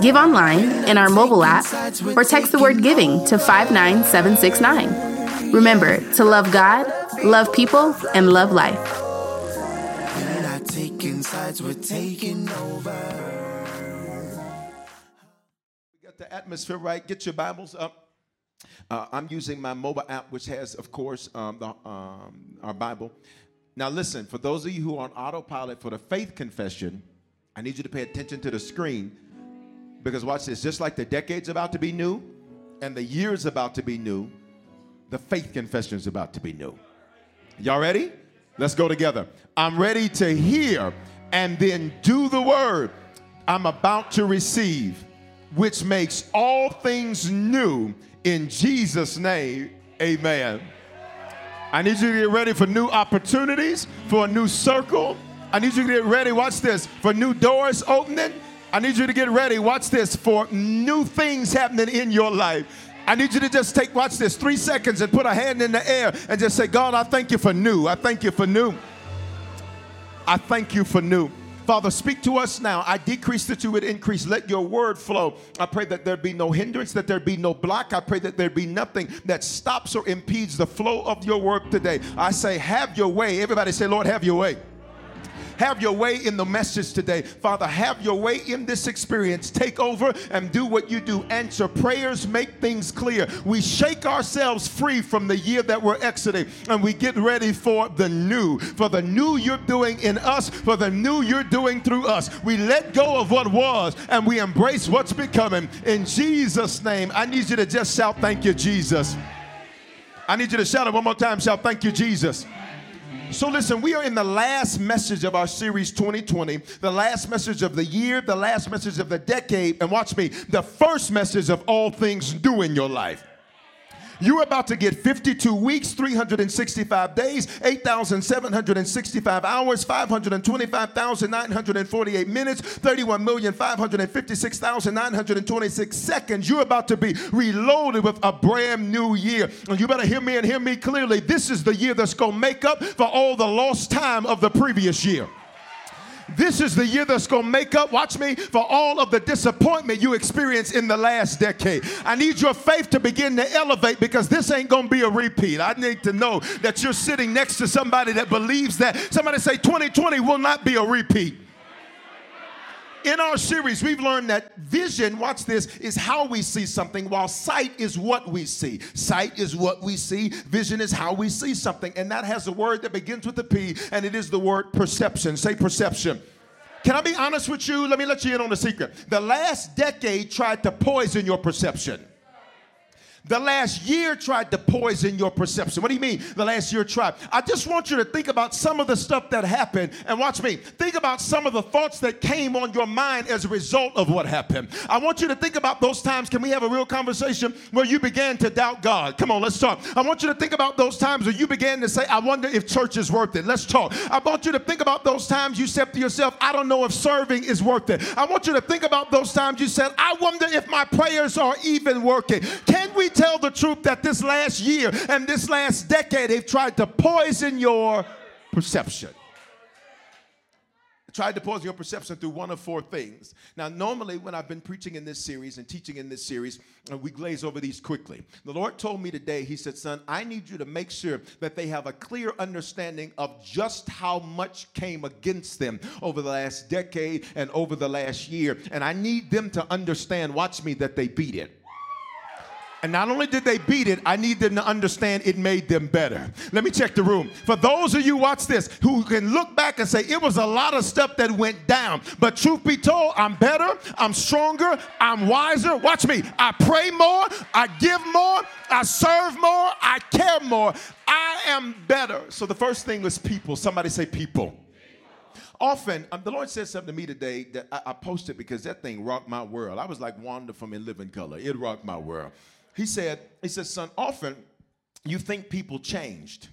Give online, in our mobile app, or text the word giving to 59769. Remember to love God, love people, and love life. Got the atmosphere right. Get your Bibles up. Uh, I'm using my mobile app, which has, of course, um, the, um, our Bible. Now, listen, for those of you who are on autopilot for the faith confession, I need you to pay attention to the screen because watch this, just like the decade's about to be new and the year's about to be new, the faith confession is about to be new. Y'all ready? Let's go together. I'm ready to hear and then do the word I'm about to receive, which makes all things new in Jesus' name. Amen. I need you to get ready for new opportunities, for a new circle. I need you to get ready, watch this, for new doors opening I need you to get ready. Watch this for new things happening in your life. I need you to just take, watch this, three seconds and put a hand in the air and just say, God, I thank you for new. I thank you for new. I thank you for new. Father, speak to us now. I decrease that you would increase. Let your word flow. I pray that there be no hindrance, that there be no block. I pray that there be nothing that stops or impedes the flow of your word today. I say, have your way. Everybody say, Lord, have your way. Have your way in the message today. Father, have your way in this experience. Take over and do what you do. Answer prayers, make things clear. We shake ourselves free from the year that we're exiting and we get ready for the new, for the new you're doing in us, for the new you're doing through us. We let go of what was and we embrace what's becoming. In Jesus' name, I need you to just shout, Thank you, Jesus. I need you to shout it one more time. Shout, Thank you, Jesus. So, listen, we are in the last message of our series 2020, the last message of the year, the last message of the decade, and watch me, the first message of all things new in your life. You're about to get 52 weeks, 365 days, 8,765 hours, 525,948 minutes, 31,556,926 seconds. You're about to be reloaded with a brand new year. And you better hear me and hear me clearly. This is the year that's going to make up for all the lost time of the previous year. This is the year that's going to make up, watch me, for all of the disappointment you experienced in the last decade. I need your faith to begin to elevate because this ain't going to be a repeat. I need to know that you're sitting next to somebody that believes that. Somebody say 2020 will not be a repeat in our series, we've learned that vision, watch this, is how we see something, while sight is what we see. Sight is what we see, vision is how we see something. And that has a word that begins with a P, and it is the word perception. Say perception. Can I be honest with you? Let me let you in on a secret. The last decade tried to poison your perception. The last year tried to poison your perception. What do you mean the last year tried? I just want you to think about some of the stuff that happened and watch me. Think about some of the thoughts that came on your mind as a result of what happened. I want you to think about those times. Can we have a real conversation where you began to doubt God? Come on, let's talk. I want you to think about those times where you began to say, I wonder if church is worth it. Let's talk. I want you to think about those times you said to yourself, I don't know if serving is worth it. I want you to think about those times you said, I wonder if my prayers are even working. Can we tell the truth that this last year and this last decade they've tried to poison your perception tried to poison your perception through one of four things. Now, normally, when I've been preaching in this series and teaching in this series, uh, we glaze over these quickly. The Lord told me today, He said, Son, I need you to make sure that they have a clear understanding of just how much came against them over the last decade and over the last year. And I need them to understand, watch me, that they beat it. And not only did they beat it, I need them to understand it made them better. Let me check the room. For those of you, watch this, who can look back and say, it was a lot of stuff that went down. But truth be told, I'm better, I'm stronger, I'm wiser. Watch me. I pray more, I give more, I serve more, I care more. I am better. So the first thing was people. Somebody say people. Often, um, the Lord said something to me today that I, I posted because that thing rocked my world. I was like Wanda from In Living Color. It rocked my world. He said, he said, son, often you think people changed.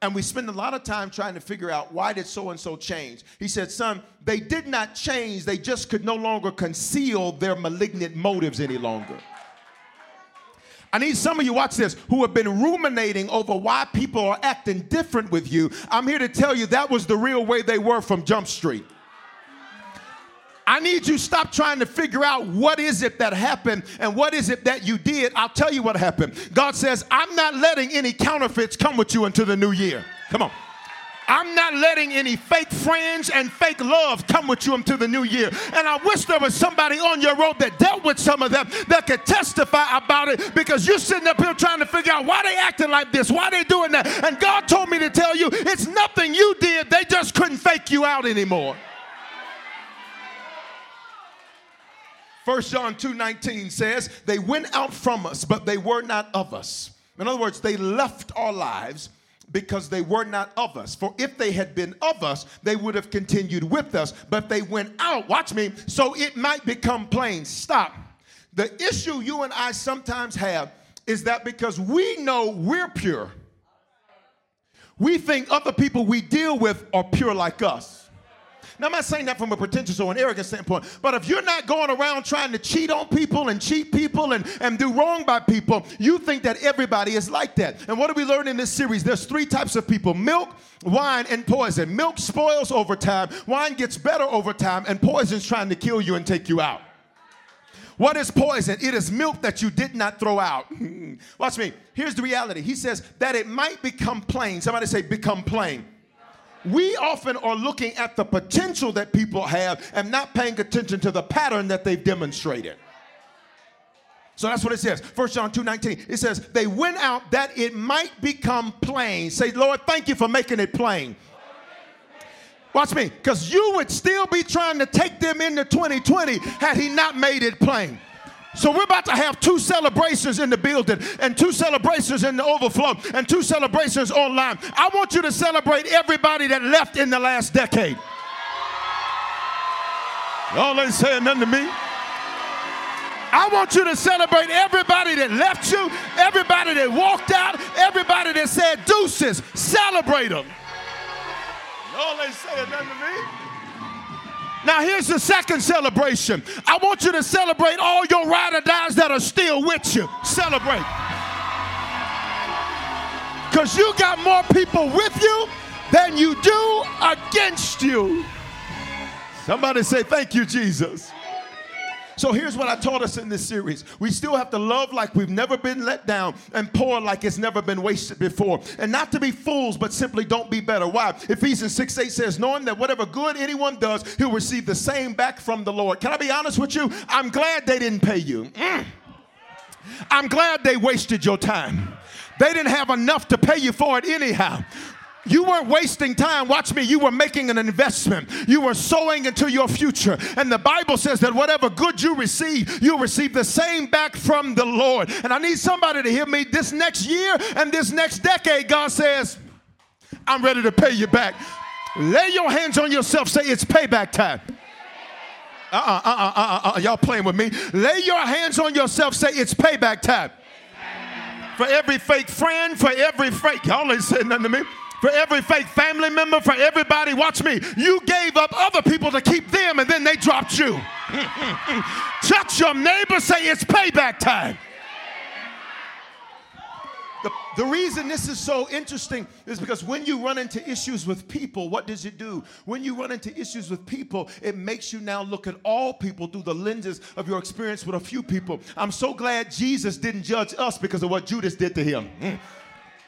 And we spend a lot of time trying to figure out why did so and so change. He said, son, they did not change. They just could no longer conceal their malignant motives any longer. I need some of you, watch this, who have been ruminating over why people are acting different with you. I'm here to tell you that was the real way they were from Jump Street. I need you to stop trying to figure out what is it that happened and what is it that you did. I'll tell you what happened. God says, I'm not letting any counterfeits come with you into the new year. Come on. I'm not letting any fake friends and fake love come with you into the new year. And I wish there was somebody on your road that dealt with some of them that could testify about it because you're sitting up here trying to figure out why they acting like this, why they doing that. And God told me to tell you it's nothing you did. They just couldn't fake you out anymore. 1 John 2:19 says, "They went out from us, but they were not of us." In other words, they left our lives because they were not of us. For if they had been of us, they would have continued with us, but they went out, watch me, so it might become plain. Stop. The issue you and I sometimes have is that because we know we're pure, we think other people we deal with are pure like us. Now, I'm not saying that from a pretentious or an arrogant standpoint, but if you're not going around trying to cheat on people and cheat people and, and do wrong by people, you think that everybody is like that. And what do we learn in this series? There's three types of people milk, wine, and poison. Milk spoils over time, wine gets better over time, and poison's trying to kill you and take you out. What is poison? It is milk that you did not throw out. Watch me. Here's the reality. He says that it might become plain. Somebody say, become plain we often are looking at the potential that people have and not paying attention to the pattern that they've demonstrated. So that's what it says. 1 John 2 19. It says, They went out that it might become plain. Say, Lord, thank you for making it plain. Watch me, because you would still be trying to take them into 2020 had he not made it plain. So we're about to have two celebrations in the building and two celebrations in the overflow and two celebrations online. I want you to celebrate everybody that left in the last decade. Y'all ain't saying nothing to me. I want you to celebrate everybody that left you, everybody that walked out, everybody that said deuces. Celebrate them. Y'all ain't saying nothing to me. Now, here's the second celebration. I want you to celebrate all your ride or dies that are still with you. Celebrate. Because you got more people with you than you do against you. Somebody say, Thank you, Jesus. So here's what I taught us in this series. We still have to love like we've never been let down and pour like it's never been wasted before. And not to be fools, but simply don't be better. Why? Ephesians 6 8 says, knowing that whatever good anyone does, he'll receive the same back from the Lord. Can I be honest with you? I'm glad they didn't pay you. Mm. I'm glad they wasted your time. They didn't have enough to pay you for it anyhow. You weren't wasting time. Watch me. You were making an investment. You were sowing into your future. And the Bible says that whatever good you receive, you receive the same back from the Lord. And I need somebody to hear me this next year and this next decade. God says, I'm ready to pay you back. Lay your hands on yourself. Say, it's payback time. Uh-uh, uh-uh, uh-uh, uh, y'all playing with me. Lay your hands on yourself. Say, it's payback time. For every fake friend, for every fake, y'all ain't saying nothing to me for every fake family member, for everybody. Watch me. You gave up other people to keep them and then they dropped you. Touch your neighbor, say it's payback time. The, the reason this is so interesting is because when you run into issues with people, what does it do? When you run into issues with people, it makes you now look at all people through the lenses of your experience with a few people. I'm so glad Jesus didn't judge us because of what Judas did to him. Mm.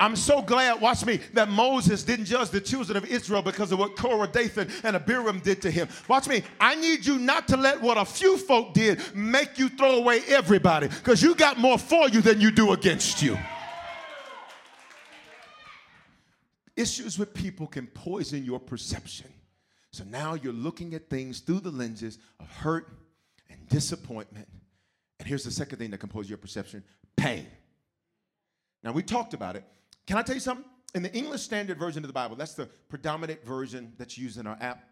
I'm so glad, watch me, that Moses didn't judge the children of Israel because of what Korah, Dathan, and Abiram did to him. Watch me, I need you not to let what a few folk did make you throw away everybody because you got more for you than you do against you. Issues with people can poison your perception. So now you're looking at things through the lenses of hurt and disappointment. And here's the second thing that poison your perception pain. Now, we talked about it. Can I tell you something? In the English Standard Version of the Bible, that's the predominant version that's used in our app.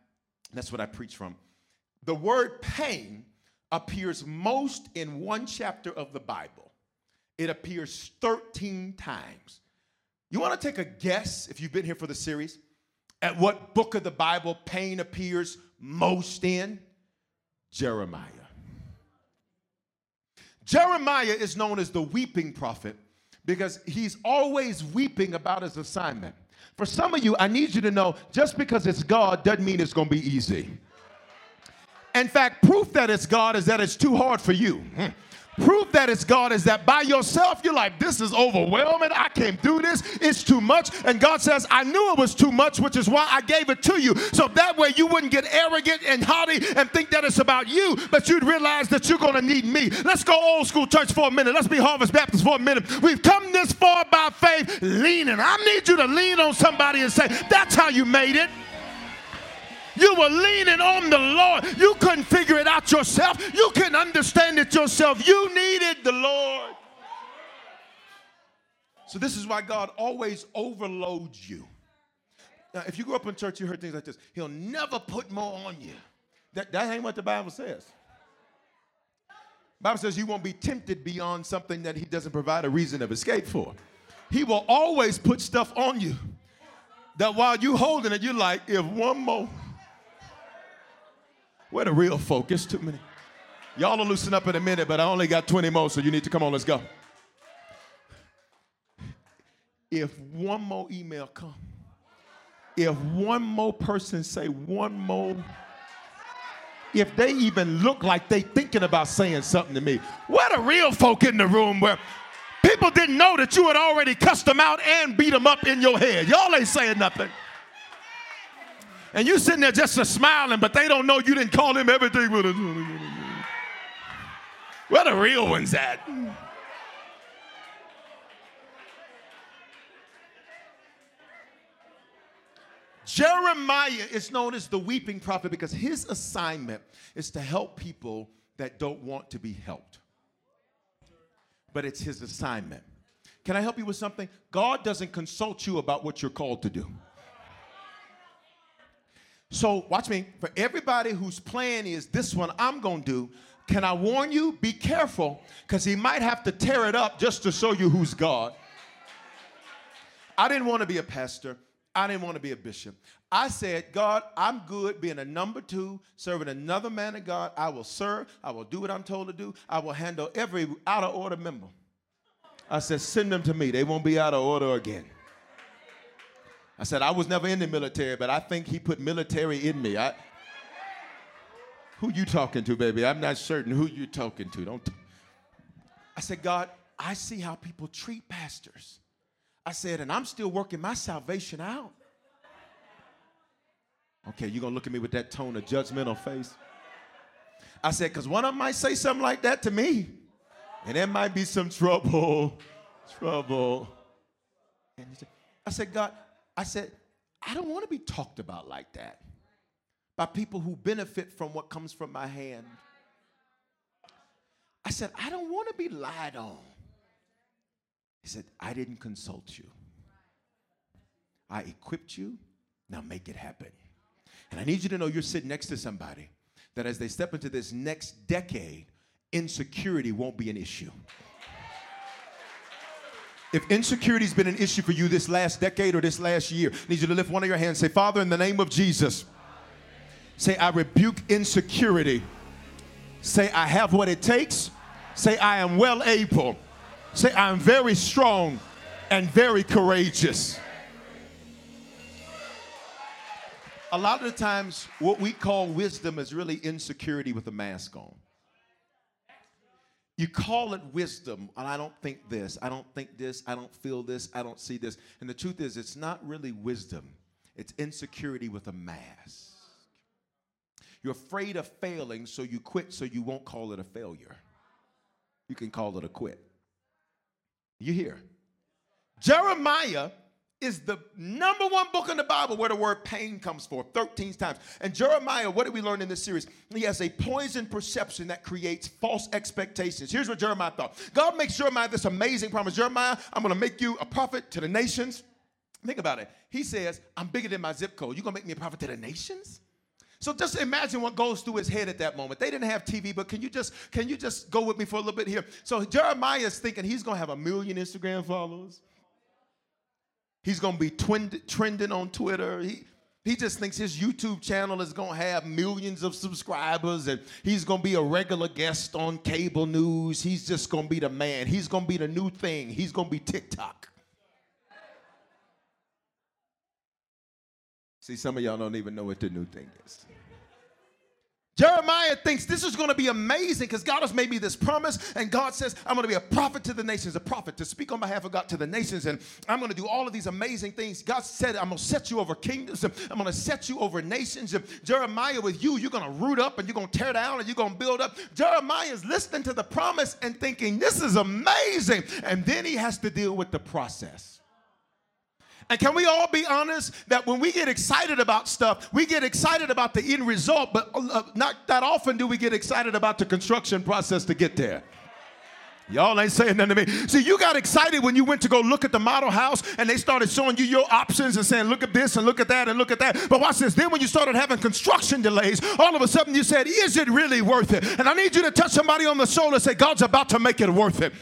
That's what I preach from. The word pain appears most in one chapter of the Bible. It appears 13 times. You want to take a guess, if you've been here for the series, at what book of the Bible pain appears most in? Jeremiah. Jeremiah is known as the weeping prophet because he's always weeping about his assignment. For some of you, I need you to know just because it's God doesn't mean it's going to be easy. In fact, proof that it's God is that it's too hard for you. Hmm. Proof that it's God is that by yourself, you're like, this is overwhelming. I can't do this. It's too much. And God says, I knew it was too much, which is why I gave it to you. So that way you wouldn't get arrogant and haughty and think that it's about you, but you'd realize that you're going to need me. Let's go old school church for a minute. Let's be Harvest Baptist for a minute. We've come this far by faith, leaning. I need you to lean on somebody and say, that's how you made it. You were leaning on the Lord. You couldn't figure it out yourself. You couldn't understand it yourself. You needed the Lord. So, this is why God always overloads you. Now, if you grew up in church, you heard things like this He'll never put more on you. That, that ain't what the Bible says. Bible says you won't be tempted beyond something that He doesn't provide a reason of escape for. He will always put stuff on you that while you holding it, you're like, if one more. Where the real focus? Too many. Y'all will loosen up in a minute, but I only got 20 more, so you need to come on, let's go. If one more email come, if one more person say one more, if they even look like they thinking about saying something to me, where the real folk in the room where people didn't know that you had already cussed them out and beat them up in your head? Y'all ain't saying nothing. And you sitting there just a smiling, but they don't know you didn't call them everything. Where the real ones at? Jeremiah is known as the weeping prophet because his assignment is to help people that don't want to be helped. But it's his assignment. Can I help you with something? God doesn't consult you about what you're called to do. So, watch me. For everybody whose plan is this one I'm going to do, can I warn you? Be careful because he might have to tear it up just to show you who's God. I didn't want to be a pastor. I didn't want to be a bishop. I said, God, I'm good being a number two, serving another man of God. I will serve. I will do what I'm told to do. I will handle every out of order member. I said, send them to me. They won't be out of order again. I said, I was never in the military, but I think he put military in me. I, who you talking to, baby? I'm not certain who you talking to. Don't. T- I said, God, I see how people treat pastors. I said, and I'm still working my salvation out. Okay, you're gonna look at me with that tone of judgmental face. I said, because one of them might say something like that to me, and there might be some trouble, trouble. And I said, God, I said, I don't want to be talked about like that by people who benefit from what comes from my hand. I said, I don't want to be lied on. He said, I didn't consult you. I equipped you. Now make it happen. And I need you to know you're sitting next to somebody that as they step into this next decade, insecurity won't be an issue. If insecurity's been an issue for you this last decade or this last year, I need you to lift one of your hands. Say, Father, in the name of Jesus, say, I rebuke insecurity. Say, I have what it takes. Say, I am well able. Say, I am very strong and very courageous. A lot of the times, what we call wisdom is really insecurity with a mask on. You call it wisdom, and I don't think this, I don't think this, I don't feel this, I don't see this. And the truth is, it's not really wisdom, it's insecurity with a mask. You're afraid of failing, so you quit so you won't call it a failure. You can call it a quit. You hear? Jeremiah is the number one book in the Bible where the word pain comes for 13 times. And Jeremiah, what did we learn in this series? He has a poison perception that creates false expectations. Here's what Jeremiah thought God makes Jeremiah this amazing promise Jeremiah, I'm going to make you a prophet to the nations. Think about it. He says, I'm bigger than my zip code. You're going to make me a prophet to the nations? So just imagine what goes through his head at that moment. They didn't have TV, but can you just can you just go with me for a little bit here? So Jeremiah is thinking he's to have a million Instagram followers. He's going to be twin- trending on Twitter. He, he just thinks his YouTube channel is going to have millions of subscribers and he's going to be a regular guest on cable news. He's just going to be the man. He's going to be the new thing. He's going to be TikTok. See, some of y'all don't even know what the new thing is. Jeremiah thinks this is going to be amazing because God has made me this promise, and God says, I'm going to be a prophet to the nations, a prophet to speak on behalf of God to the nations, and I'm going to do all of these amazing things. God said, I'm going to set you over kingdoms, and I'm going to set you over nations. And Jeremiah, with you, you're going to root up and you're going to tear down and you're going to build up. Jeremiah is listening to the promise and thinking, This is amazing. And then he has to deal with the process. And can we all be honest that when we get excited about stuff, we get excited about the end result, but uh, not that often do we get excited about the construction process to get there. Y'all ain't saying nothing to me. See, you got excited when you went to go look at the model house and they started showing you your options and saying, look at this and look at that and look at that. But watch this. Then when you started having construction delays, all of a sudden you said, is it really worth it? And I need you to touch somebody on the shoulder and say, God's about to make it worth it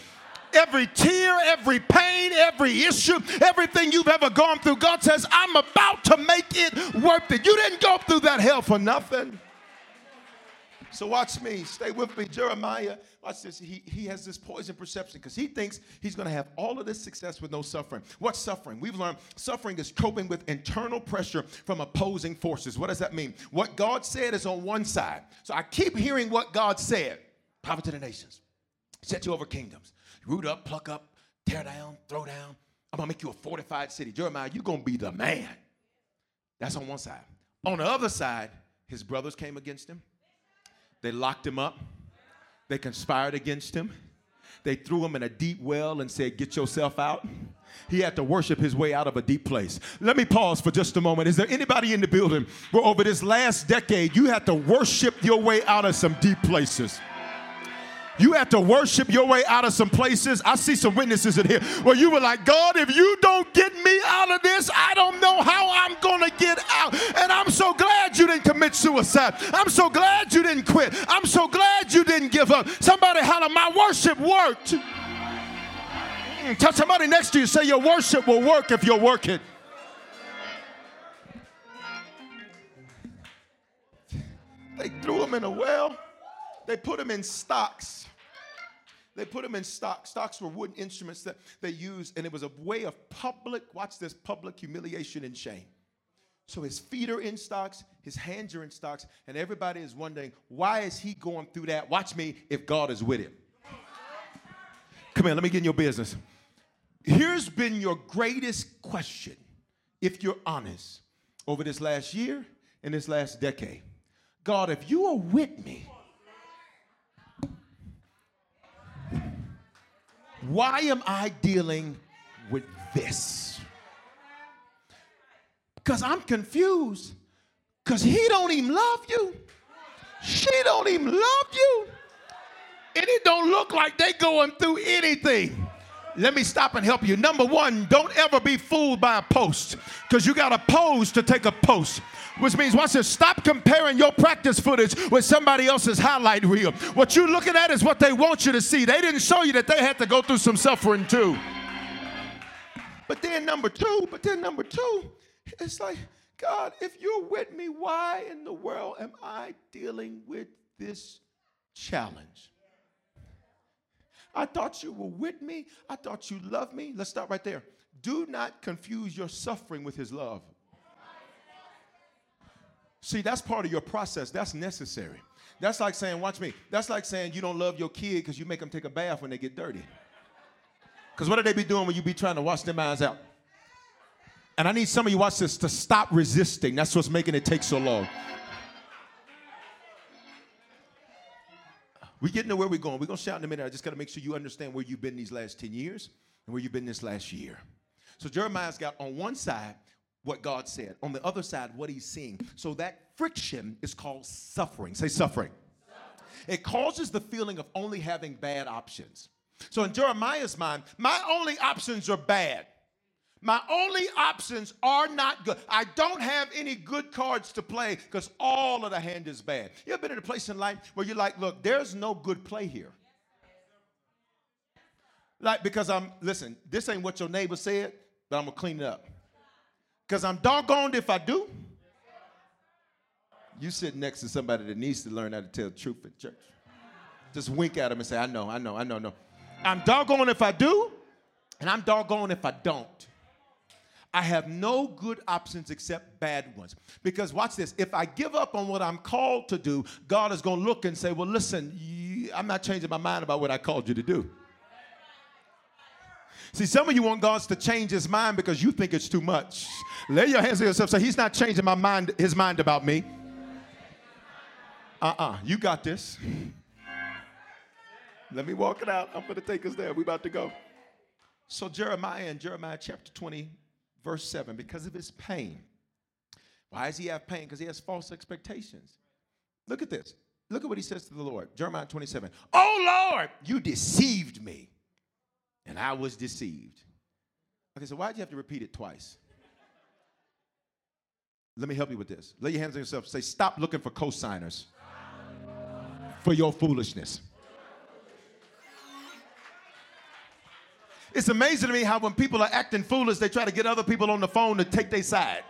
every tear, every pain, every issue, everything you've ever gone through, God says, I'm about to make it worth it. You didn't go through that hell for nothing. So watch me, stay with me. Jeremiah, watch this. He, he has this poison perception because he thinks he's going to have all of this success with no suffering. What's suffering? We've learned suffering is coping with internal pressure from opposing forces. What does that mean? What God said is on one side. So I keep hearing what God said. Prophet to the nations. Set you over kingdoms root up, pluck up, tear down, throw down. I'm gonna make you a fortified city. Jeremiah, you're gonna be the man. That's on one side. On the other side, his brothers came against him. They locked him up. They conspired against him. They threw him in a deep well and said, Get yourself out. He had to worship his way out of a deep place. Let me pause for just a moment. Is there anybody in the building where over this last decade you had to worship your way out of some deep places? You have to worship your way out of some places. I see some witnesses in here where you were like, God, if you don't get me out of this, I don't know how I'm going to get out. And I'm so glad you didn't commit suicide. I'm so glad you didn't quit. I'm so glad you didn't give up. Somebody holler, my worship worked. Mm, tell somebody next to you, say your worship will work if you're working. They threw him in a well. They put him in stocks. They put them in stocks. Stocks were wooden instruments that they used, and it was a way of public, watch this, public humiliation and shame. So his feet are in stocks, his hands are in stocks, and everybody is wondering, why is he going through that? Watch me if God is with him. Come here, let me get in your business. Here's been your greatest question, if you're honest, over this last year and this last decade. God, if you are with me, Why am I dealing with this? Because I'm confused. Because he don't even love you. She don't even love you. And it don't look like they going through anything. Let me stop and help you. Number one, don't ever be fooled by a post because you got a pose to take a post which means watch this stop comparing your practice footage with somebody else's highlight reel what you're looking at is what they want you to see they didn't show you that they had to go through some suffering too but then number two but then number two it's like god if you're with me why in the world am i dealing with this challenge I thought you were with me. I thought you loved me. Let's stop right there. Do not confuse your suffering with his love. See, that's part of your process. That's necessary. That's like saying, watch me. That's like saying you don't love your kid because you make them take a bath when they get dirty. Because what do they be doing when you be trying to wash their minds out? And I need some of you watch this to stop resisting. That's what's making it take so long. We getting to where we're going. We're gonna shout in a minute. I just gotta make sure you understand where you've been these last 10 years and where you've been this last year. So Jeremiah's got on one side what God said, on the other side, what he's seeing. So that friction is called suffering. Say suffering. suffering. It causes the feeling of only having bad options. So in Jeremiah's mind, my only options are bad. My only options are not good. I don't have any good cards to play because all of the hand is bad. You ever been in a place in life where you're like, look, there's no good play here? Like, because I'm, listen, this ain't what your neighbor said, but I'm going to clean it up. Because I'm doggone if I do. You sit next to somebody that needs to learn how to tell the truth in church. Just wink at them and say, I know, I know, I know, no. I'm doggone if I do, and I'm doggone if I don't. I have no good options except bad ones. Because watch this if I give up on what I'm called to do, God is going to look and say, Well, listen, I'm not changing my mind about what I called you to do. See, some of you want God to change his mind because you think it's too much. Lay your hands on yourself. Say, He's not changing my mind, his mind about me. Uh uh-uh, uh you got this. Let me walk it out. I'm going to take us there. we about to go. So, Jeremiah in Jeremiah chapter 20, verse 7, because of his pain. Why does he have pain? Because he has false expectations. Look at this. Look at what he says to the Lord. Jeremiah 27. Oh Lord, you deceived me, and I was deceived. Okay, so why did you have to repeat it twice? Let me help you with this. Lay your hands on yourself. Say, stop looking for cosigners for your foolishness. It's amazing to me how when people are acting foolish, they try to get other people on the phone to take their side.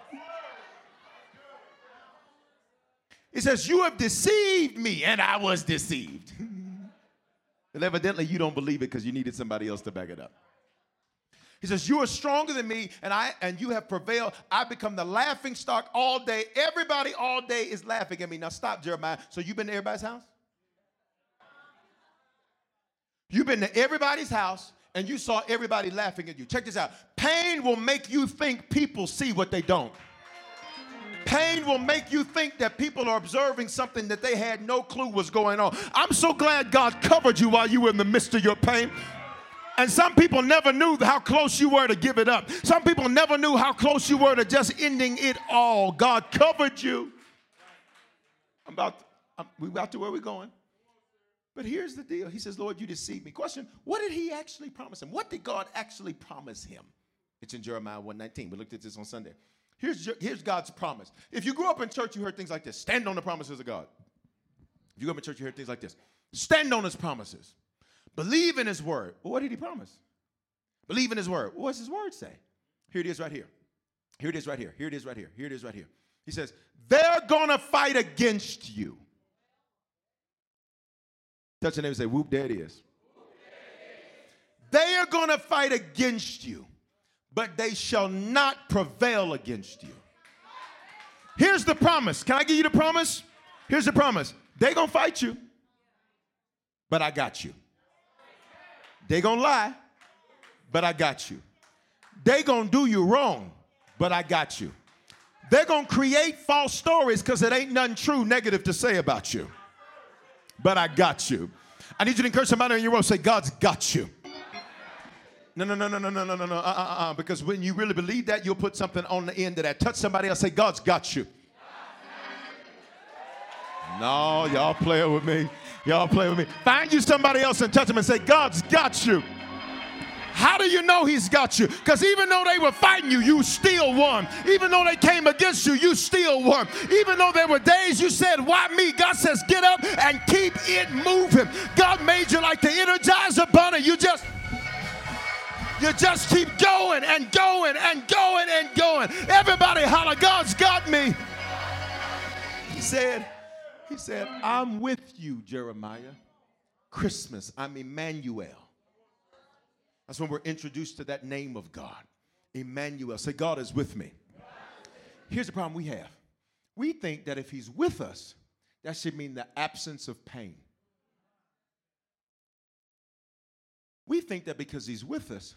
He says, You have deceived me, and I was deceived. and evidently, you don't believe it because you needed somebody else to back it up. He says, You are stronger than me, and I and you have prevailed. I become the laughing stock all day. Everybody all day is laughing at me. Now stop, Jeremiah. So you've been to everybody's house? You've been to everybody's house and you saw everybody laughing at you. Check this out. Pain will make you think people see what they don't. Pain will make you think that people are observing something that they had no clue was going on. I'm so glad God covered you while you were in the midst of your pain. And some people never knew how close you were to give it up. Some people never knew how close you were to just ending it all. God covered you. I'm about, I'm, we about to where we're going. But here's the deal. He says, Lord, you deceived me. Question, what did he actually promise him? What did God actually promise him? It's in Jeremiah 119. We looked at this on Sunday. Here's, here's God's promise. If you grew up in church, you heard things like this stand on the promises of God. If you grew up in church, you heard things like this stand on his promises, believe in his word. What did he promise? Believe in his word. What does his word say? Here it is right here. Here it is right here. Here it is right here. Here it is right here. He says, They're going to fight against you. Touch your neighbor and say, whoop, there it is. They are going to fight against you, but they shall not prevail against you. Here's the promise. Can I give you the promise? Here's the promise. They're going to fight you, but I got you. They're going to lie, but I got you. They're going to do you wrong, but I got you. They're going to create false stories because it ain't nothing true negative to say about you but I got you. I need you to encourage somebody in your world. Say, God's got you. No, no, no, no, no, no, no, no, no. Uh, uh, uh. Because when you really believe that, you'll put something on the end of that. Touch somebody else. Say, God's got you. No, y'all playing with me. Y'all playing with me. Find you somebody else and touch them and say, God's got you. How do you know he's got you? Because even though they were fighting you, you still won. Even though they came against you, you still won. Even though there were days you said, Why me? God says, Get up and keep it moving. God made you like the Energizer Bunny. You just. You just keep going and going and going and going. Everybody holler, God's got me. He said, He said, I'm with you, Jeremiah. Christmas, I'm Emmanuel. That's when we're introduced to that name of God. Emmanuel. Say, God is with me. Here's the problem we have we think that if He's with us, that should mean the absence of pain. We think that because He's with us,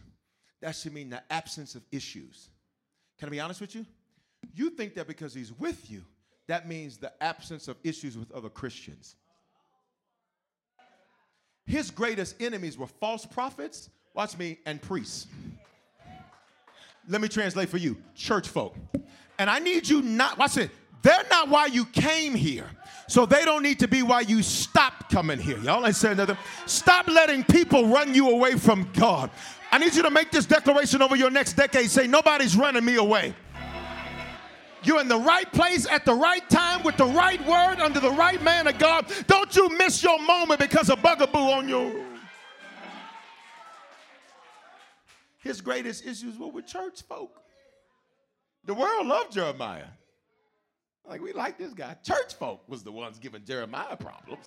that should mean the absence of issues. Can I be honest with you? You think that because He's with you, that means the absence of issues with other Christians. His greatest enemies were false prophets, watch me, and priests. Let me translate for you church folk. And I need you not, watch it, they're not why you came here. So they don't need to be why you stopped coming here. Y'all ain't saying nothing. Stop letting people run you away from God. I need you to make this declaration over your next decade. Say, nobody's running me away. You're in the right place at the right time with the right word under the right man of God. Don't you miss your moment because of bugaboo on you. His greatest issues were with church folk. The world loved Jeremiah. Like, we like this guy. Church folk was the ones giving Jeremiah problems.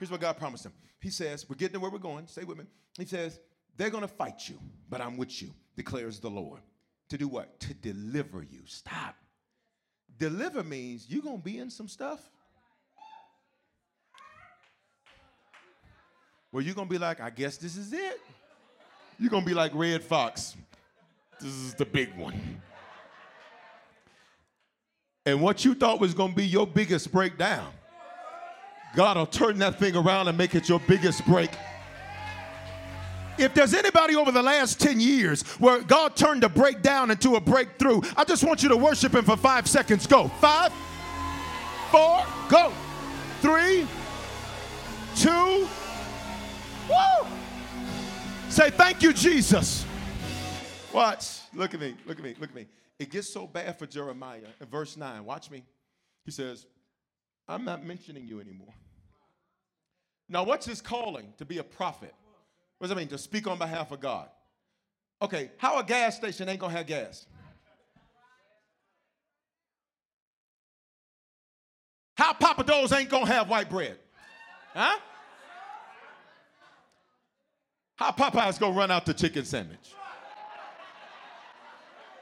Here's what God promised him. He says, We're getting to where we're going. Stay with me. He says, They're going to fight you, but I'm with you, declares the Lord. To do what? To deliver you. Stop. Deliver means you're going to be in some stuff. Well, you're going to be like, I guess this is it. You're going to be like Redd Foxx. This is the big one. And what you thought was going to be your biggest breakdown, God will turn that thing around and make it your biggest break. If there's anybody over the last 10 years where God turned a breakdown into a breakthrough, I just want you to worship Him for five seconds. Go. Five, four, go. Three, two, woo. Say, thank you, Jesus. Watch. Look at me. Look at me. Look at me. It gets so bad for Jeremiah in verse 9. Watch me. He says, I'm not mentioning you anymore. Now, what's his calling? To be a prophet. What does that mean? To speak on behalf of God. Okay, how a gas station ain't gonna have gas? How Papa Do's ain't gonna have white bread? Huh? How Popeye's gonna run out the chicken sandwich?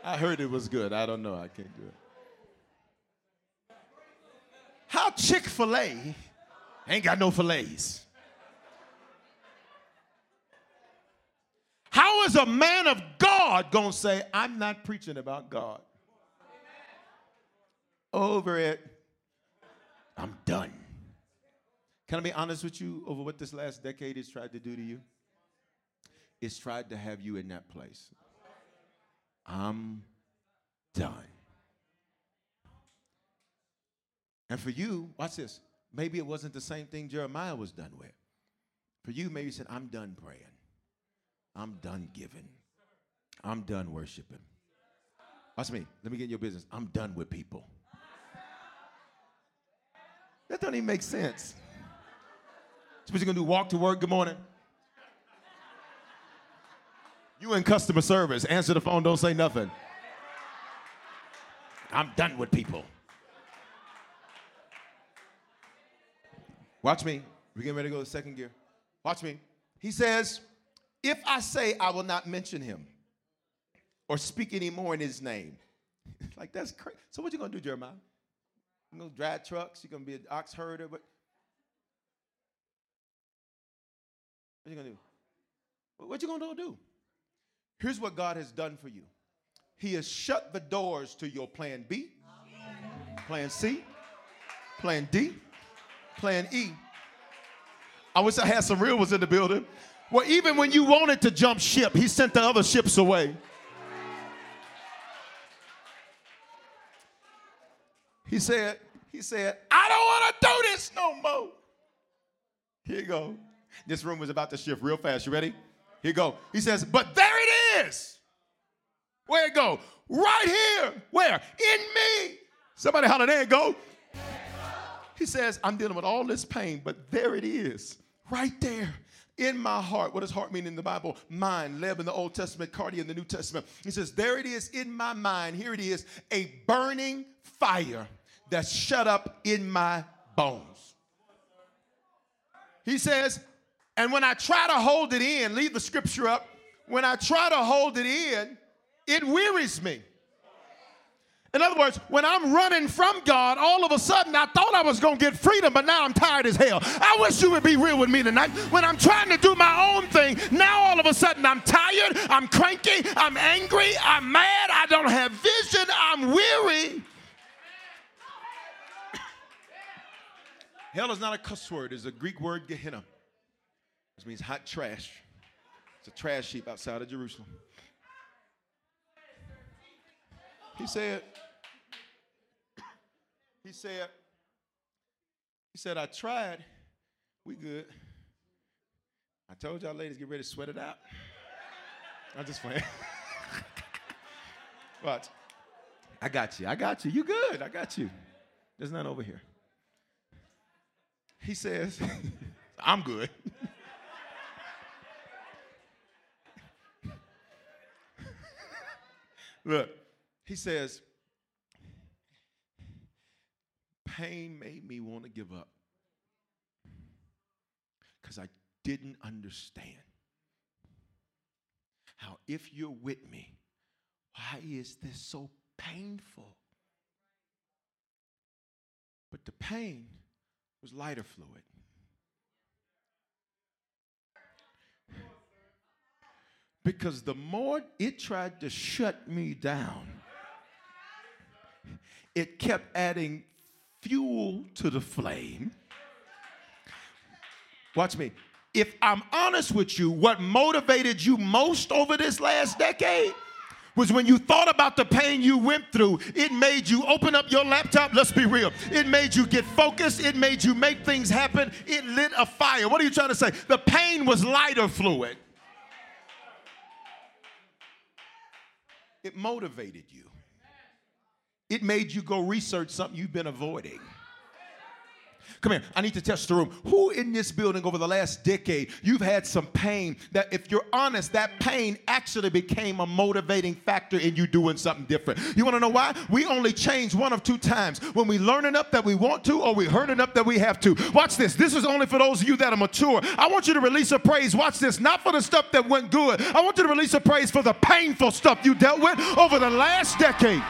I heard it was good. I don't know. I can't do it. How Chick fil A ain't got no fillets? How is a man of God gonna say, I'm not preaching about God? Over it. I'm done. Can I be honest with you over what this last decade has tried to do to you? It's tried to have you in that place. I'm done. And for you, watch this. Maybe it wasn't the same thing Jeremiah was done with. For you, maybe you said, I'm done praying. I'm done giving. I'm done worshiping. Watch me. Let me get in your business. I'm done with people. That doesn't even make sense. So what you gonna do? Walk to work. Good morning. You in customer service. Answer the phone. Don't say nothing. I'm done with people. Watch me. We're getting ready to go to second gear. Watch me. He says, If I say I will not mention him or speak anymore in his name, like that's crazy. So, what you gonna do, Jeremiah? You gonna drive trucks? You gonna be an ox herder? What? What you gonna do? What you gonna do? Here's what God has done for you. He has shut the doors to your plan B, plan C, plan D, plan E. I wish I had some real ones in the building. Well, even when you wanted to jump ship, he sent the other ships away. He said, he said, I don't want to do this no more. Here you go. This room was about to shift real fast. You ready? Here you go. He says, but there it is. Where it go? Right here. Where? In me. Somebody holler, there it go. He says, I'm dealing with all this pain, but there it is. Right there. In my heart. What does heart mean in the Bible? Mind, Leb in the Old Testament, cardia in the New Testament. He says, There it is in my mind. Here it is, a burning fire that's shut up in my bones. He says, and when I try to hold it in, leave the scripture up, when I try to hold it in, it wearies me. In other words, when I'm running from God, all of a sudden I thought I was going to get freedom, but now I'm tired as hell. I wish you would be real with me tonight. When I'm trying to do my own thing, now all of a sudden I'm tired, I'm cranky, I'm angry, I'm mad, I don't have vision, I'm weary. Hell is not a cuss word, it's a Greek word, Gehenna, which means hot trash. It's a trash heap outside of Jerusalem. He said, he said, he said, I tried. We good. I told y'all ladies, get ready to sweat it out. I'm just playing. but I got you. I got you. You good. I got you. There's none over here. He says, I'm good. Look, he says, pain made me want to give up because I didn't understand how, if you're with me, why is this so painful? But the pain was lighter fluid. Because the more it tried to shut me down, it kept adding fuel to the flame. Watch me. If I'm honest with you, what motivated you most over this last decade was when you thought about the pain you went through, it made you open up your laptop. Let's be real. It made you get focused. It made you make things happen. It lit a fire. What are you trying to say? The pain was lighter fluid. It motivated you. It made you go research something you've been avoiding. Come here. I need to test the room. Who in this building over the last decade, you've had some pain that, if you're honest, that pain actually became a motivating factor in you doing something different? You want to know why? We only change one of two times when we learn enough that we want to or we hurt enough that we have to. Watch this. This is only for those of you that are mature. I want you to release a praise. Watch this. Not for the stuff that went good. I want you to release a praise for the painful stuff you dealt with over the last decade.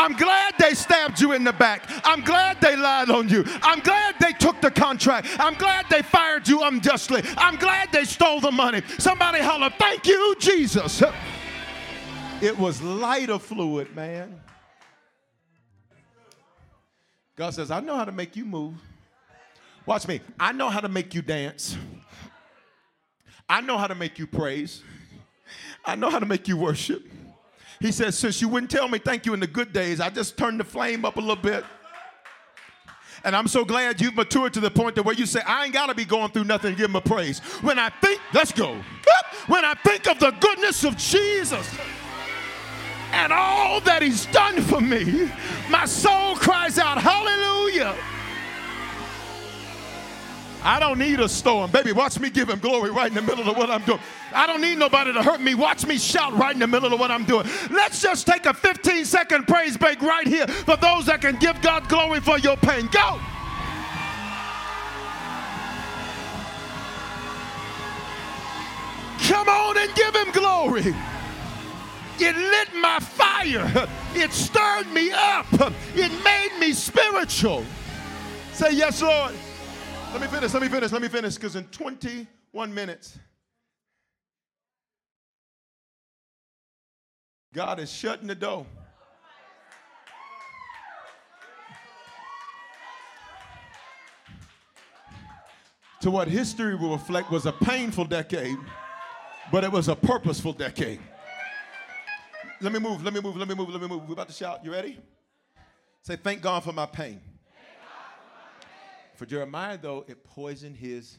I'm glad they stabbed you in the back. I'm glad they lied on you. I'm glad they took the contract. I'm glad they fired you unjustly. I'm glad they stole the money. Somebody holler, thank you, Jesus. It was lighter fluid, man. God says, I know how to make you move. Watch me. I know how to make you dance. I know how to make you praise. I know how to make you worship. He says, Since you wouldn't tell me thank you in the good days, I just turned the flame up a little bit. And I'm so glad you've matured to the point that where you say, I ain't got to be going through nothing to give him a praise. When I think, let's go. When I think of the goodness of Jesus and all that he's done for me, my soul cries out, Hallelujah. I don't need a storm. Baby, watch me give him glory right in the middle of what I'm doing. I don't need nobody to hurt me. Watch me shout right in the middle of what I'm doing. Let's just take a 15 second praise break right here for those that can give God glory for your pain. Go. Come on and give him glory. It lit my fire. It stirred me up. It made me spiritual. Say, Yes, Lord. Let me finish, let me finish, let me finish, because in 21 minutes, God is shutting the door. To what history will reflect was a painful decade, but it was a purposeful decade. Let me move, let me move, let me move, let me move. We're about to shout. You ready? Say, thank God for my pain. For Jeremiah, though, it poisoned his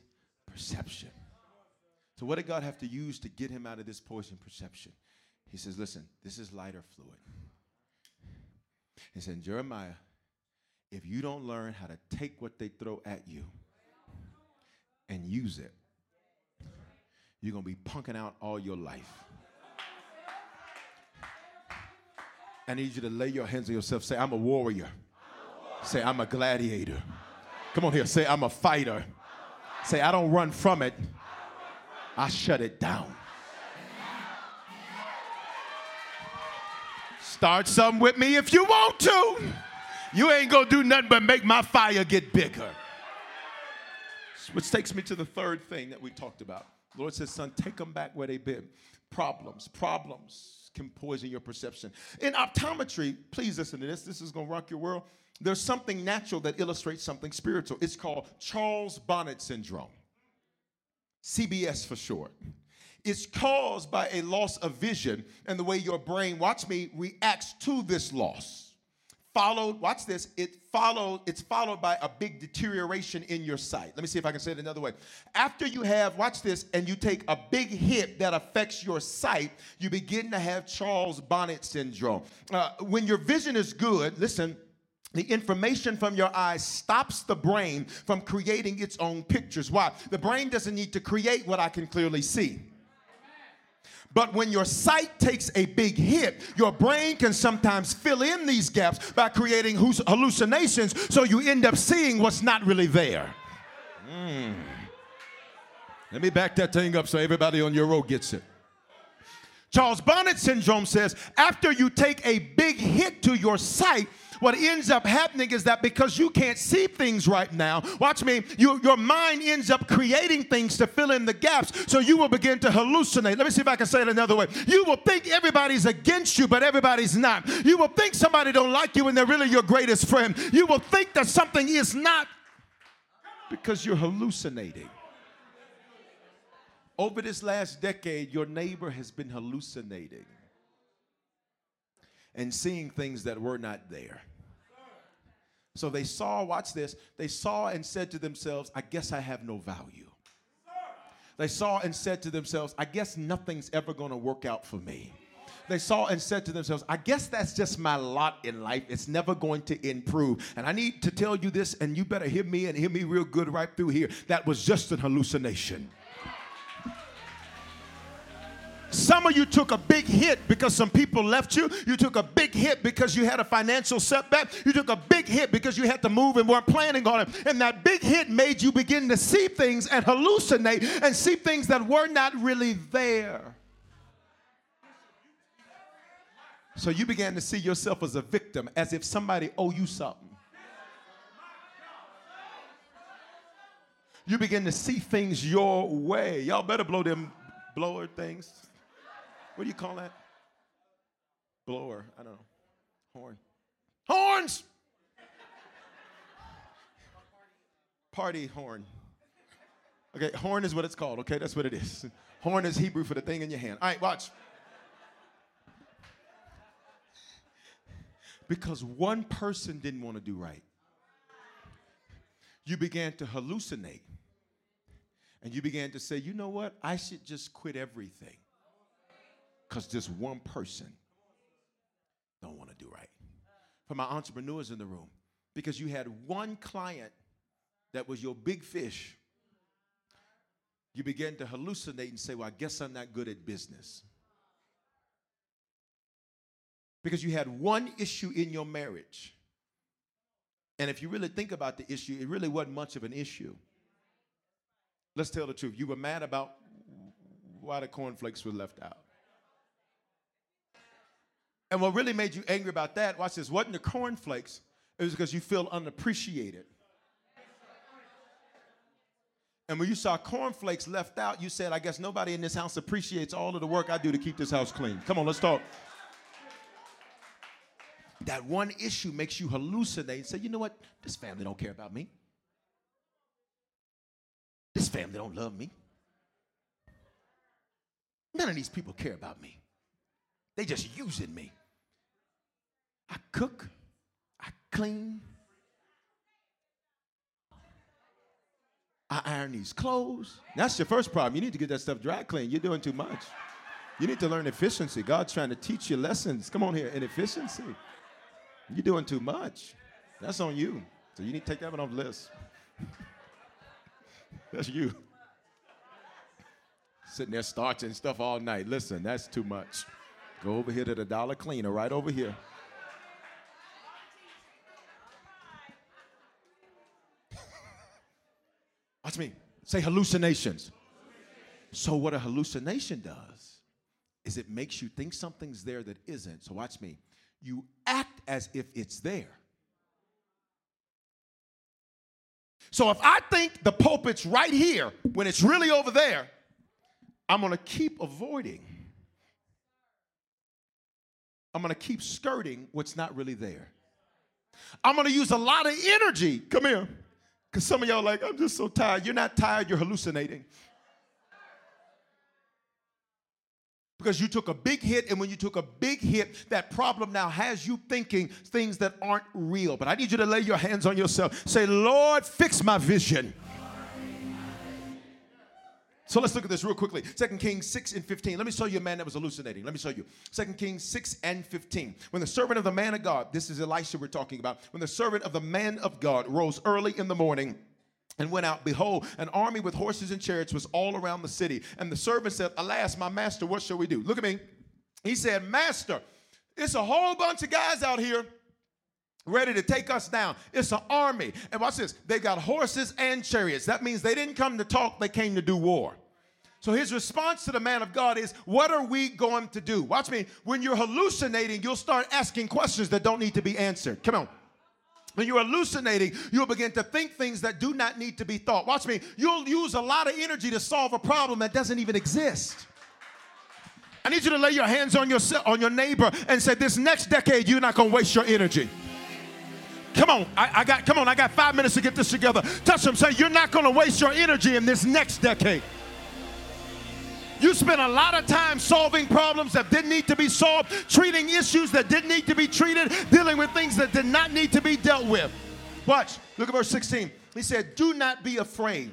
perception. So, what did God have to use to get him out of this poison perception? He says, Listen, this is lighter fluid. He said, Jeremiah, if you don't learn how to take what they throw at you and use it, you're going to be punking out all your life. I need you to lay your hands on yourself. Say, I'm a warrior. I'm a warrior. Say, I'm a gladiator. Come on here. Say, I'm a fighter. Say, I don't run from it. I shut it down. Start something with me if you want to. You ain't gonna do nothing but make my fire get bigger. Which takes me to the third thing that we talked about. The Lord says, son, take them back where they've been. Problems, problems can poison your perception. In optometry, please listen to this. This is gonna rock your world. There's something natural that illustrates something spiritual. It's called Charles Bonnet syndrome. CBS for short. It's caused by a loss of vision and the way your brain, watch me, reacts to this loss. Followed, watch this, it followed, it's followed by a big deterioration in your sight. Let me see if I can say it another way. After you have, watch this, and you take a big hit that affects your sight, you begin to have Charles Bonnet syndrome. Uh, when your vision is good, listen, the information from your eyes stops the brain from creating its own pictures. Why? The brain doesn't need to create what I can clearly see. But when your sight takes a big hit, your brain can sometimes fill in these gaps by creating hallucinations so you end up seeing what's not really there. Mm. Let me back that thing up so everybody on your row gets it. Charles Bonnet syndrome says after you take a big hit to your sight, what ends up happening is that because you can't see things right now, watch me, you, your mind ends up creating things to fill in the gaps. So you will begin to hallucinate. Let me see if I can say it another way. You will think everybody's against you, but everybody's not. You will think somebody don't like you when they're really your greatest friend. You will think that something is not because you're hallucinating. Over this last decade, your neighbor has been hallucinating and seeing things that were not there. So they saw, watch this, they saw and said to themselves, I guess I have no value. They saw and said to themselves, I guess nothing's ever gonna work out for me. They saw and said to themselves, I guess that's just my lot in life. It's never going to improve. And I need to tell you this, and you better hear me and hear me real good right through here. That was just an hallucination. Some of you took a big hit because some people left you. You took a big hit because you had a financial setback. You took a big hit because you had to move and weren't planning on it. And that big hit made you begin to see things and hallucinate and see things that were not really there. So you began to see yourself as a victim, as if somebody owe you something. You begin to see things your way. Y'all better blow them blower things. What do you call that? Blower. I don't know. Horn. Horns! Party horn. Okay, horn is what it's called, okay? That's what it is. Horn is Hebrew for the thing in your hand. All right, watch. Because one person didn't want to do right. You began to hallucinate. And you began to say, you know what? I should just quit everything because this one person don't want to do right. For my entrepreneurs in the room, because you had one client that was your big fish, you began to hallucinate and say, Well, I guess I'm not good at business. Because you had one issue in your marriage. And if you really think about the issue, it really wasn't much of an issue. Let's tell the truth. You were mad about why the cornflakes were left out. And what really made you angry about that, watch this, wasn't the cornflakes, it was because you feel unappreciated. And when you saw cornflakes left out, you said, I guess nobody in this house appreciates all of the work I do to keep this house clean. Come on, let's talk. That one issue makes you hallucinate and say, you know what? This family don't care about me. This family don't love me. None of these people care about me. They just using me. I cook, I clean, I iron these clothes. That's your first problem. You need to get that stuff dry clean. You're doing too much. You need to learn efficiency. God's trying to teach you lessons. Come on here, inefficiency. You're doing too much. That's on you. So you need to take that one off the list. that's you. Sitting there starching stuff all night. Listen, that's too much. Go over here to the dollar cleaner right over here. Watch me. Say hallucinations. So, what a hallucination does is it makes you think something's there that isn't. So, watch me. You act as if it's there. So, if I think the pulpit's right here when it's really over there, I'm going to keep avoiding. I'm going to keep skirting what's not really there. I'm going to use a lot of energy. Come here. Because some of y'all like, I'm just so tired. You're not tired, you're hallucinating. because you took a big hit, and when you took a big hit, that problem now has you thinking things that aren't real. But I need you to lay your hands on yourself. Say, Lord, fix my vision. So let's look at this real quickly. Second Kings 6 and 15. Let me show you a man that was hallucinating. Let me show you. Second Kings 6 and 15. When the servant of the man of God, this is Elisha we're talking about, when the servant of the man of God rose early in the morning, and went out. Behold, an army with horses and chariots was all around the city. And the servant said, Alas, my master, what shall we do? Look at me. He said, Master, it's a whole bunch of guys out here ready to take us down. It's an army. And watch this they got horses and chariots. That means they didn't come to talk, they came to do war. So his response to the man of God is, What are we going to do? Watch me. When you're hallucinating, you'll start asking questions that don't need to be answered. Come on. When you're hallucinating, you'll begin to think things that do not need to be thought. Watch me. You'll use a lot of energy to solve a problem that doesn't even exist. I need you to lay your hands on your, on your neighbor and say, This next decade, you're not going to waste your energy. Come on, I, I, got come on, I got five minutes to get this together. Touch them, say, You're not going to waste your energy in this next decade. You spent a lot of time solving problems that didn't need to be solved, treating issues that didn't need to be treated, dealing with things that did not need to be dealt with. Watch, look at verse 16. He said, Do not be afraid.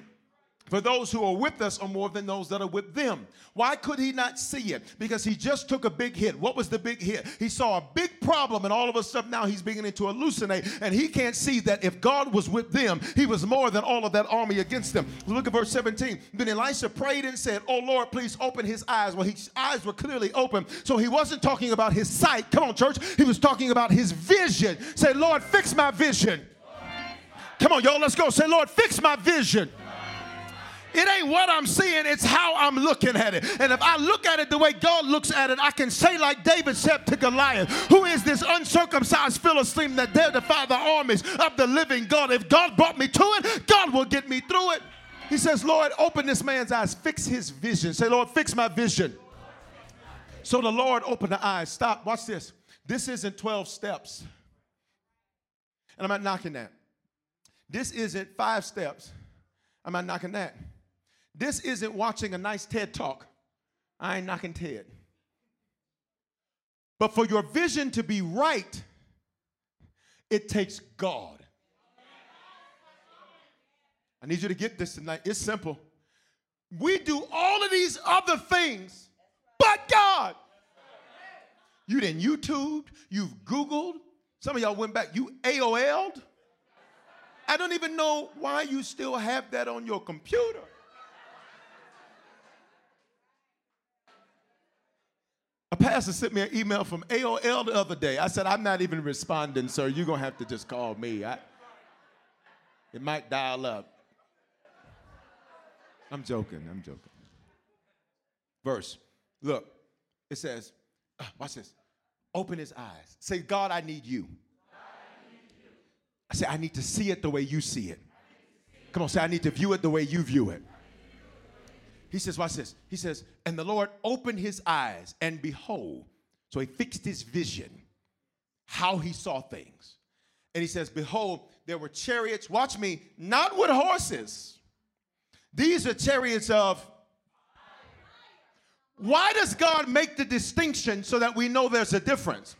For those who are with us are more than those that are with them. Why could he not see it? Because he just took a big hit. What was the big hit? He saw a big problem, and all of a sudden now he's beginning to hallucinate, and he can't see that if God was with them, he was more than all of that army against them. Look at verse 17. Then Elisha prayed and said, Oh Lord, please open his eyes. Well, his eyes were clearly open, so he wasn't talking about his sight. Come on, church. He was talking about his vision. Say, Lord, fix my vision. Come on, y'all, let's go. Say, Lord, fix my vision. It ain't what I'm seeing, it's how I'm looking at it. And if I look at it the way God looks at it, I can say, like David said to Goliath, Who is this uncircumcised Philistine that dare defy the armies of the living God? If God brought me to it, God will get me through it. He says, Lord, open this man's eyes, fix his vision. Say, Lord, fix my vision. So the Lord opened the eyes. Stop, watch this. This isn't 12 steps. And I'm not knocking that. This isn't five steps. I'm not knocking that. This isn't watching a nice TED talk. I ain't knocking TED. But for your vision to be right, it takes God. I need you to get this tonight. It's simple. We do all of these other things, but God. You didn't YouTube, you've Googled. Some of y'all went back, you AOL'd. I don't even know why you still have that on your computer. A pastor sent me an email from AOL the other day. I said, I'm not even responding, sir. You're going to have to just call me. I, it might dial up. I'm joking. I'm joking. Verse. Look, it says, uh, watch this. Open his eyes. Say, God, I need you. I say, I need to see it the way you see it. Come on, say, I need to view it the way you view it. He says, watch this. He says, and the Lord opened his eyes, and behold, so he fixed his vision, how he saw things. And he says, Behold, there were chariots, watch me, not with horses. These are chariots of. Why does God make the distinction so that we know there's a difference?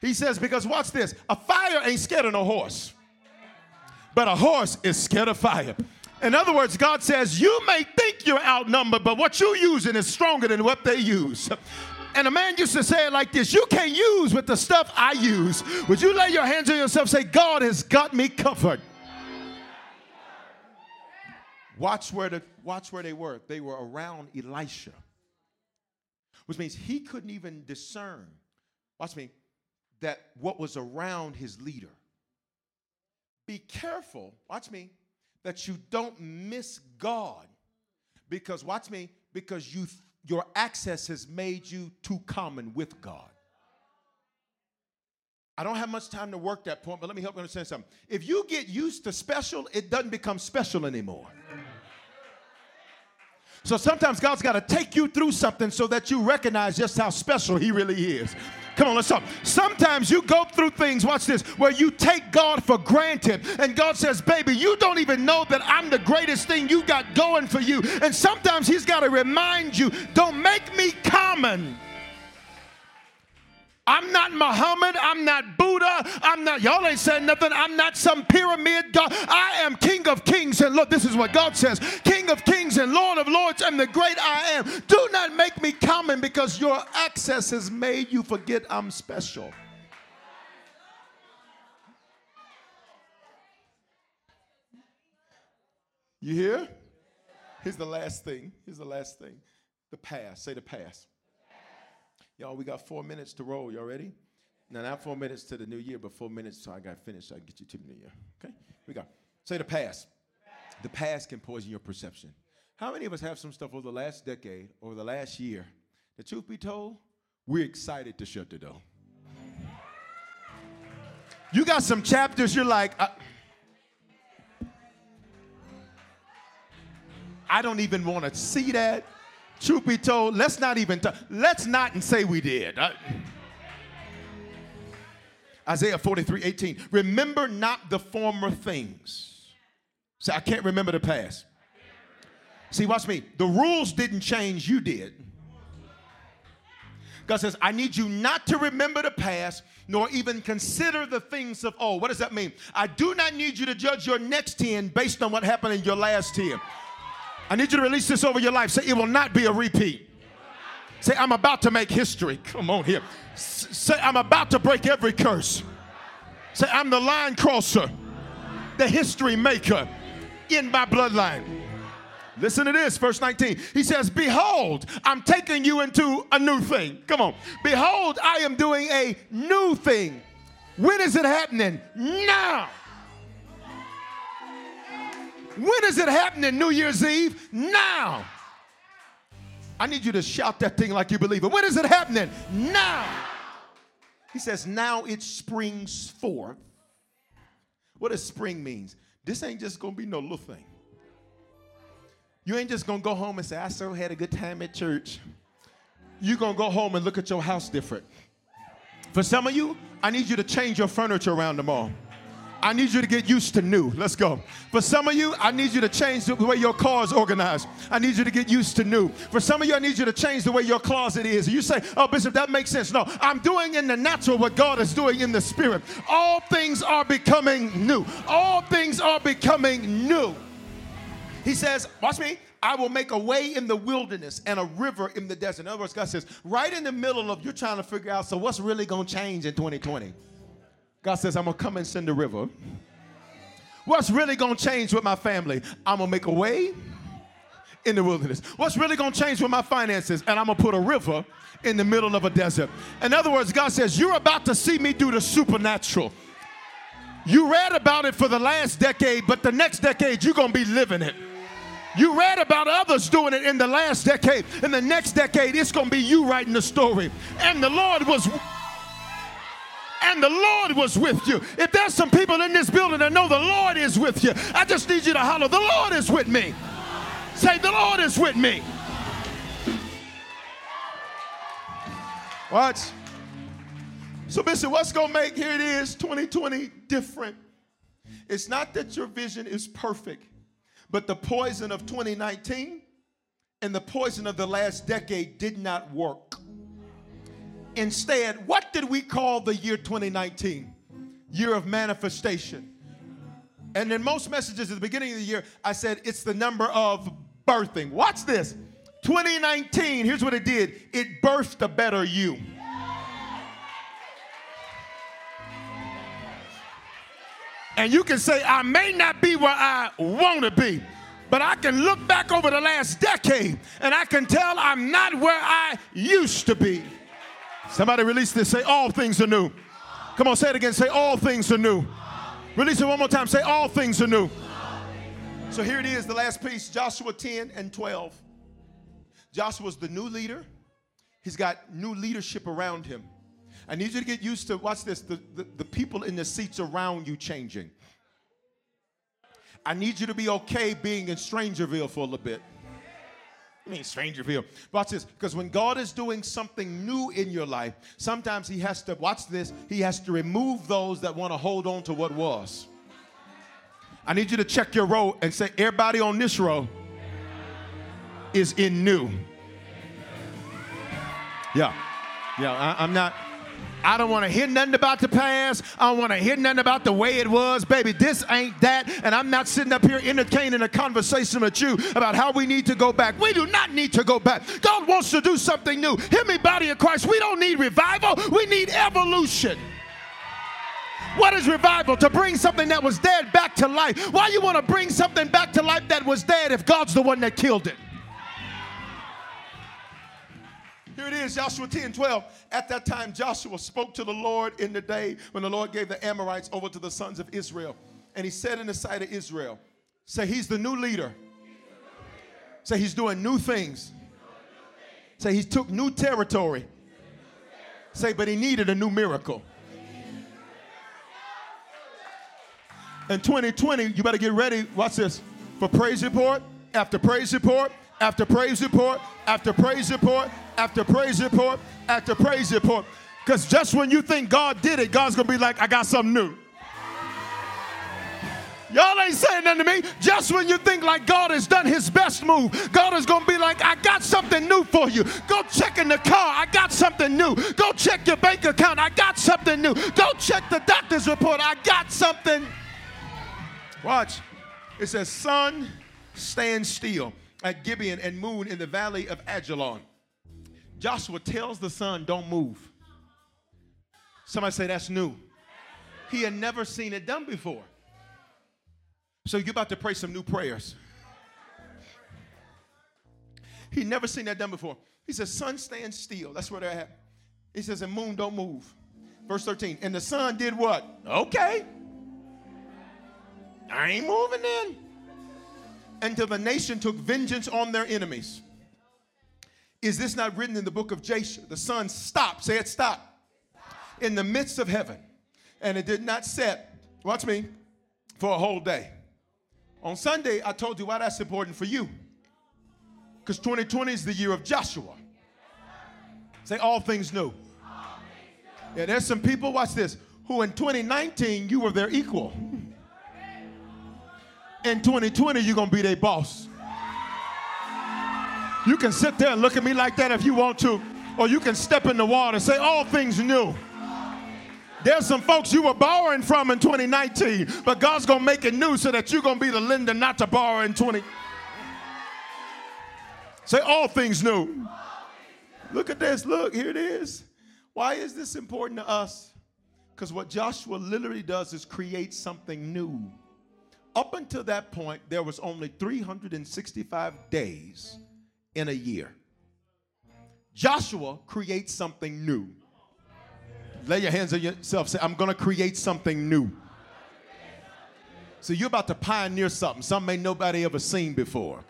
He says, Because watch this a fire ain't scared of no horse, but a horse is scared of fire. In other words, God says, You may think you're outnumbered, but what you're using is stronger than what they use. And a man used to say it like this You can't use with the stuff I use. Would you lay your hands on yourself say, God has got me covered? Watch where, the, watch where they were. They were around Elisha, which means he couldn't even discern, watch me, that what was around his leader. Be careful, watch me, that you don't miss God. Because, watch me, because you your access has made you too common with God. I don't have much time to work that point, but let me help you understand something. If you get used to special, it doesn't become special anymore. So sometimes God's got to take you through something so that you recognize just how special He really is. Come on, let's talk. Sometimes you go through things, watch this, where you take God for granted. And God says, Baby, you don't even know that I'm the greatest thing you got going for you. And sometimes He's got to remind you, Don't make me common. I'm not Muhammad. I'm not I'm not, y'all ain't saying nothing. I'm not some pyramid God. I am King of Kings. And look, this is what God says King of Kings and Lord of Lords and the great I am. Do not make me common because your access has made you forget I'm special. You hear? Here's the last thing. Here's the last thing. The past. Say the past. Y'all, we got four minutes to roll. Y'all ready? Now, not four minutes to the new year, but four minutes so I got finished. So I can get you to the new year. Okay? We go. Say the past. The past can poison your perception. How many of us have some stuff over the last decade, over the last year? The truth be told, we're excited to shut the door. You got some chapters you're like, I, I don't even want to see that. Truth be told, let's not even talk. Let's not and say we did. Uh, Isaiah 43 18. Remember not the former things. Say, I can't remember the past. See, watch me. The rules didn't change, you did. God says, I need you not to remember the past, nor even consider the things of old. What does that mean? I do not need you to judge your next 10 based on what happened in your last 10. I need you to release this over your life. Say, it will not be a repeat. Say, I'm about to make history. Come on here. S- say, I'm about to break every curse. Say, I'm the line crosser, the history maker in my bloodline. Listen to this, verse 19. He says, Behold, I'm taking you into a new thing. Come on. Behold, I am doing a new thing. When is it happening? Now. When is it happening, New Year's Eve? Now. I need you to shout that thing like you believe it. When is it happening? Now. He says, now it springs forth. What does spring means? This ain't just gonna be no little thing. You ain't just gonna go home and say, I so had a good time at church. You're gonna go home and look at your house different. For some of you, I need you to change your furniture around tomorrow. I need you to get used to new. Let's go. For some of you, I need you to change the way your car is organized. I need you to get used to new. For some of you, I need you to change the way your closet is. You say, Oh, Bishop, that makes sense. No, I'm doing in the natural what God is doing in the spirit. All things are becoming new. All things are becoming new. He says, Watch me. I will make a way in the wilderness and a river in the desert. In other words, God says, right in the middle of you're trying to figure out, so what's really going to change in 2020? God says, I'm going to come and send a river. What's really going to change with my family? I'm going to make a way in the wilderness. What's really going to change with my finances? And I'm going to put a river in the middle of a desert. In other words, God says, You're about to see me do the supernatural. You read about it for the last decade, but the next decade, you're going to be living it. You read about others doing it in the last decade. In the next decade, it's going to be you writing the story. And the Lord was and the Lord was with you. If there's some people in this building that know the Lord is with you, I just need you to holler, The Lord is with me. Say, The Lord is with me. What? So, Bishop, what's going to make, here it is, 2020 different? It's not that your vision is perfect. But the poison of 2019 and the poison of the last decade did not work. Instead, what did we call the year 2019? Year of manifestation. And in most messages at the beginning of the year, I said it's the number of birthing. Watch this. 2019, here's what it did it birthed a better you. And you can say, I may not be where I want to be, but I can look back over the last decade and I can tell I'm not where I used to be. Somebody release this. Say, All things are new. Come on, say it again. Say, All things are new. Release it one more time. Say, All things are new. So here it is, the last piece Joshua 10 and 12. Joshua's the new leader. He's got new leadership around him. I need you to get used to, watch this, the, the, the people in the seats around you changing. I need you to be okay being in Strangerville for a little bit. I mean, Stranger Strangerville. Watch this, because when God is doing something new in your life, sometimes He has to, watch this, He has to remove those that want to hold on to what was. I need you to check your row and say, everybody on this row is in new. Yeah, yeah, I, I'm not. I don't want to hear nothing about the past. I don't want to hear nothing about the way it was. Baby, this ain't that. And I'm not sitting up here entertaining a conversation with you about how we need to go back. We do not need to go back. God wants to do something new. Hear me, body of Christ. We don't need revival, we need evolution. What is revival? To bring something that was dead back to life. Why you want to bring something back to life that was dead if God's the one that killed it? Here it is, Joshua 10 12. At that time, Joshua spoke to the Lord in the day when the Lord gave the Amorites over to the sons of Israel. And he said in the sight of Israel, Say, He's the new leader. Say, He's doing new things. Say, He took new territory. Say, but He needed a new miracle. In 2020, you better get ready. Watch this. For praise report after praise report after praise report after praise report after praise report after praise report. Because just when you think God did it, God's going to be like, I got something new. Y'all ain't saying nothing to me. Just when you think like God has done his best move, God is going to be like, I got something new for you. Go check in the car. I got something new. Go check your bank account. I got something new. Go check the doctor's report. I got something. Watch. It says, Sun, stand still at Gibeon and moon in the valley of Ajalon. Joshua tells the sun, don't move. Somebody say that's new. He had never seen it done before. So you're about to pray some new prayers. He never seen that done before. He says, sun stand still. That's where they're at. He says, and moon don't move. Verse 13. And the sun did what? Okay. I ain't moving in. Until the nation took vengeance on their enemies. Is this not written in the book of Jasher? The sun stopped, say it stopped, in the midst of heaven. And it did not set, watch me, for a whole day. On Sunday, I told you why that's important for you. Because 2020 is the year of Joshua. Say all things new. Yeah, there's some people, watch this, who in 2019 you were their equal. In 2020, you're gonna be their boss. You can sit there and look at me like that if you want to, or you can step in the water and say, All things new. There's some folks you were borrowing from in 2019, but God's gonna make it new so that you're gonna be the lender not to borrow in 20. Say, All things new. Look at this. Look, here it is. Why is this important to us? Because what Joshua literally does is create something new. Up until that point, there was only 365 days in a year. Joshua creates something new. Lay your hands on yourself. Say, I'm going to create something new. So you're about to pioneer something, something ain't nobody ever seen before.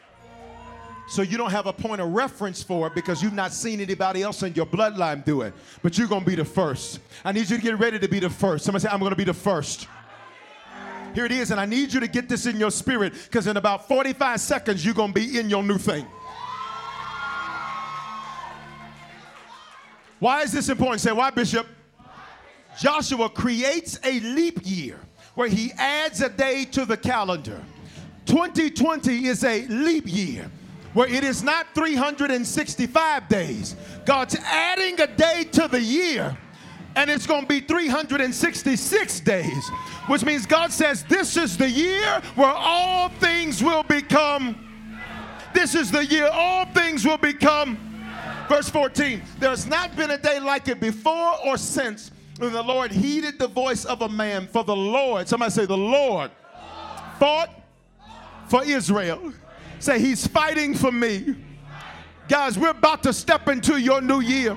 So you don't have a point of reference for it because you've not seen anybody else in your bloodline do it. But you're going to be the first. I need you to get ready to be the first. Somebody say, I'm going to be the first. Here it is, and I need you to get this in your spirit because in about 45 seconds, you're going to be in your new thing. Why is this important? Say, why, Bishop? Joshua creates a leap year where he adds a day to the calendar. 2020 is a leap year where it is not 365 days. God's adding a day to the year, and it's going to be 366 days, which means God says, This is the year where all things will become. This is the year all things will become Verse 14 There's not been a day like it before or since when the Lord heeded the voice of a man. For the Lord, somebody say, the Lord fought for Israel. Say, He's fighting for me. Guys, we're about to step into your new year.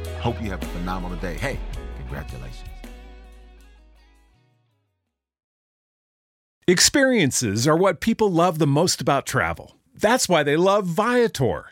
Hope you have a phenomenal day. Hey, congratulations. Experiences are what people love the most about travel. That's why they love Viator.